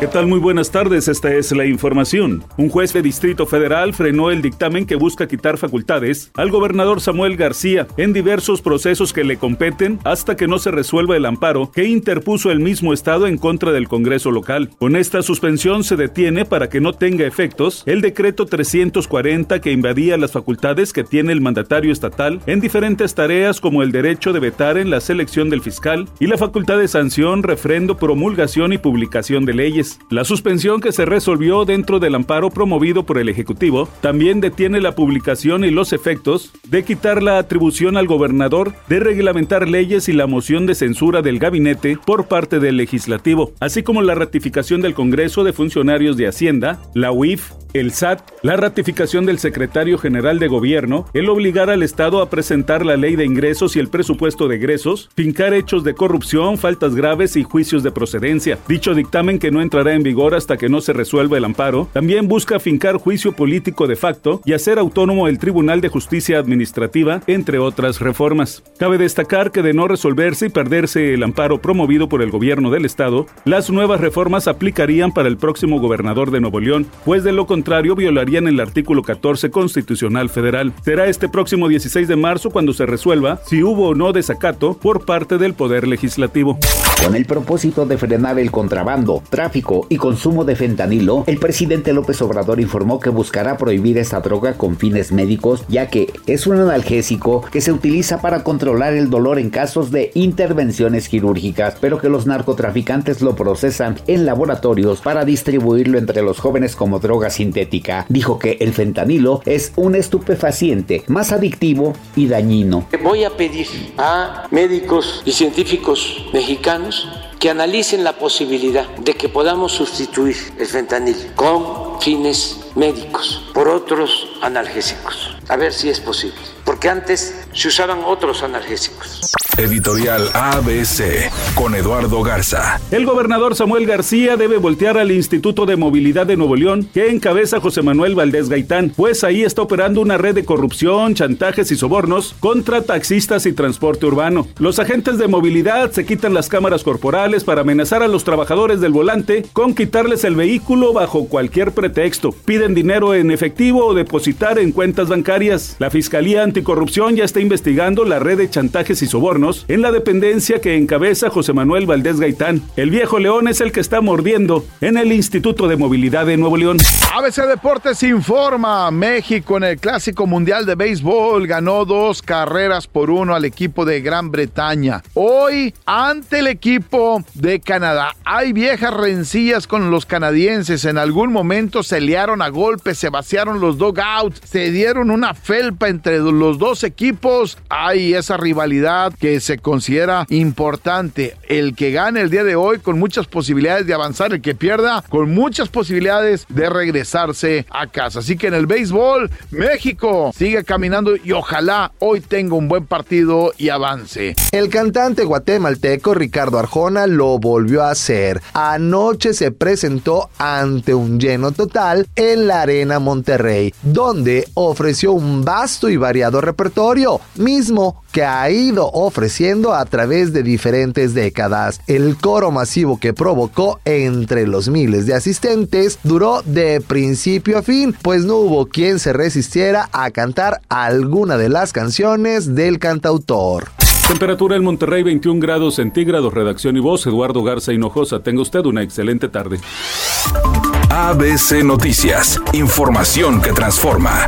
¿Qué tal? Muy buenas tardes, esta es la información. Un juez de Distrito Federal frenó el dictamen que busca quitar facultades al gobernador Samuel García en diversos procesos que le competen hasta que no se resuelva el amparo que interpuso el mismo Estado en contra del Congreso local. Con esta suspensión se detiene para que no tenga efectos el decreto 340 que invadía las facultades que tiene el mandatario estatal en diferentes tareas como el derecho de vetar en la selección del fiscal y la facultad de sanción, refrendo, promulgación y publicación de leyes. La suspensión que se resolvió dentro del amparo promovido por el Ejecutivo también detiene la publicación y los efectos de quitar la atribución al gobernador de reglamentar leyes y la moción de censura del gabinete por parte del legislativo, así como la ratificación del Congreso de Funcionarios de Hacienda, la UIF, el SAT, la ratificación del secretario general de gobierno, el obligar al Estado a presentar la ley de ingresos y el presupuesto de egresos, fincar hechos de corrupción, faltas graves y juicios de procedencia. Dicho dictamen que no entrará en vigor hasta que no se resuelva el amparo, también busca fincar juicio político de facto y hacer autónomo el Tribunal de Justicia Administrativa, entre otras reformas. Cabe destacar que de no resolverse y perderse el amparo promovido por el gobierno del Estado, las nuevas reformas aplicarían para el próximo gobernador de Nuevo León, pues de lo contrario violarían el artículo 14 constitucional federal. Será este próximo 16 de marzo cuando se resuelva si hubo o no desacato por parte del Poder Legislativo. Con el propósito de frenar el contrabando, tráfico y consumo de fentanilo, el presidente López Obrador informó que buscará prohibir esta droga con fines médicos, ya que es un analgésico que se utiliza para controlar el dolor en casos de intervenciones quirúrgicas, pero que los narcotraficantes lo procesan en laboratorios para distribuirlo entre los jóvenes como droga sin dijo que el fentanilo es un estupefaciente más adictivo y dañino. Voy a pedir a médicos y científicos mexicanos que analicen la posibilidad de que podamos sustituir el fentanilo con fines médicos por otros analgésicos. A ver si es posible. Porque antes se usaban otros analgésicos. Editorial ABC con Eduardo Garza. El gobernador Samuel García debe voltear al Instituto de Movilidad de Nuevo León que encabeza José Manuel Valdés Gaitán, pues ahí está operando una red de corrupción, chantajes y sobornos contra taxistas y transporte urbano. Los agentes de movilidad se quitan las cámaras corporales para amenazar a los trabajadores del volante con quitarles el vehículo bajo cualquier pretexto. Piden dinero en efectivo o depositar en cuentas bancarias. La Fiscalía Anticorrupción ya está investigando la red de chantajes y sobornos en la dependencia que encabeza José Manuel Valdés Gaitán. El viejo león es el que está mordiendo en el Instituto de Movilidad de Nuevo León. ABC Deportes informa, México en el Clásico Mundial de Béisbol ganó dos carreras por uno al equipo de Gran Bretaña. Hoy, ante el equipo de Canadá, hay viejas rencillas con los canadienses. En algún momento se liaron a golpes, se vaciaron los dogouts, se dieron una felpa entre dos equipos. Hay esa rivalidad que se considera importante. El que gane el día de hoy con muchas posibilidades de avanzar, el que pierda con muchas posibilidades de regresarse a casa. Así que en el béisbol, México sigue caminando y ojalá hoy tenga un buen partido y avance. El cantante guatemalteco Ricardo Arjona lo volvió a hacer. Anoche se presentó ante un lleno total en la Arena Monterrey, donde ofreció un vasto y variado repertorio, mismo que ha ido ofreciendo a través de diferentes décadas. El coro masivo que provocó entre los miles de asistentes duró de principio a fin, pues no hubo quien se resistiera a cantar alguna de las canciones del cantautor. Temperatura en Monterrey 21 grados centígrados, redacción y voz Eduardo Garza Hinojosa. Tenga usted una excelente tarde. ABC Noticias, información que transforma.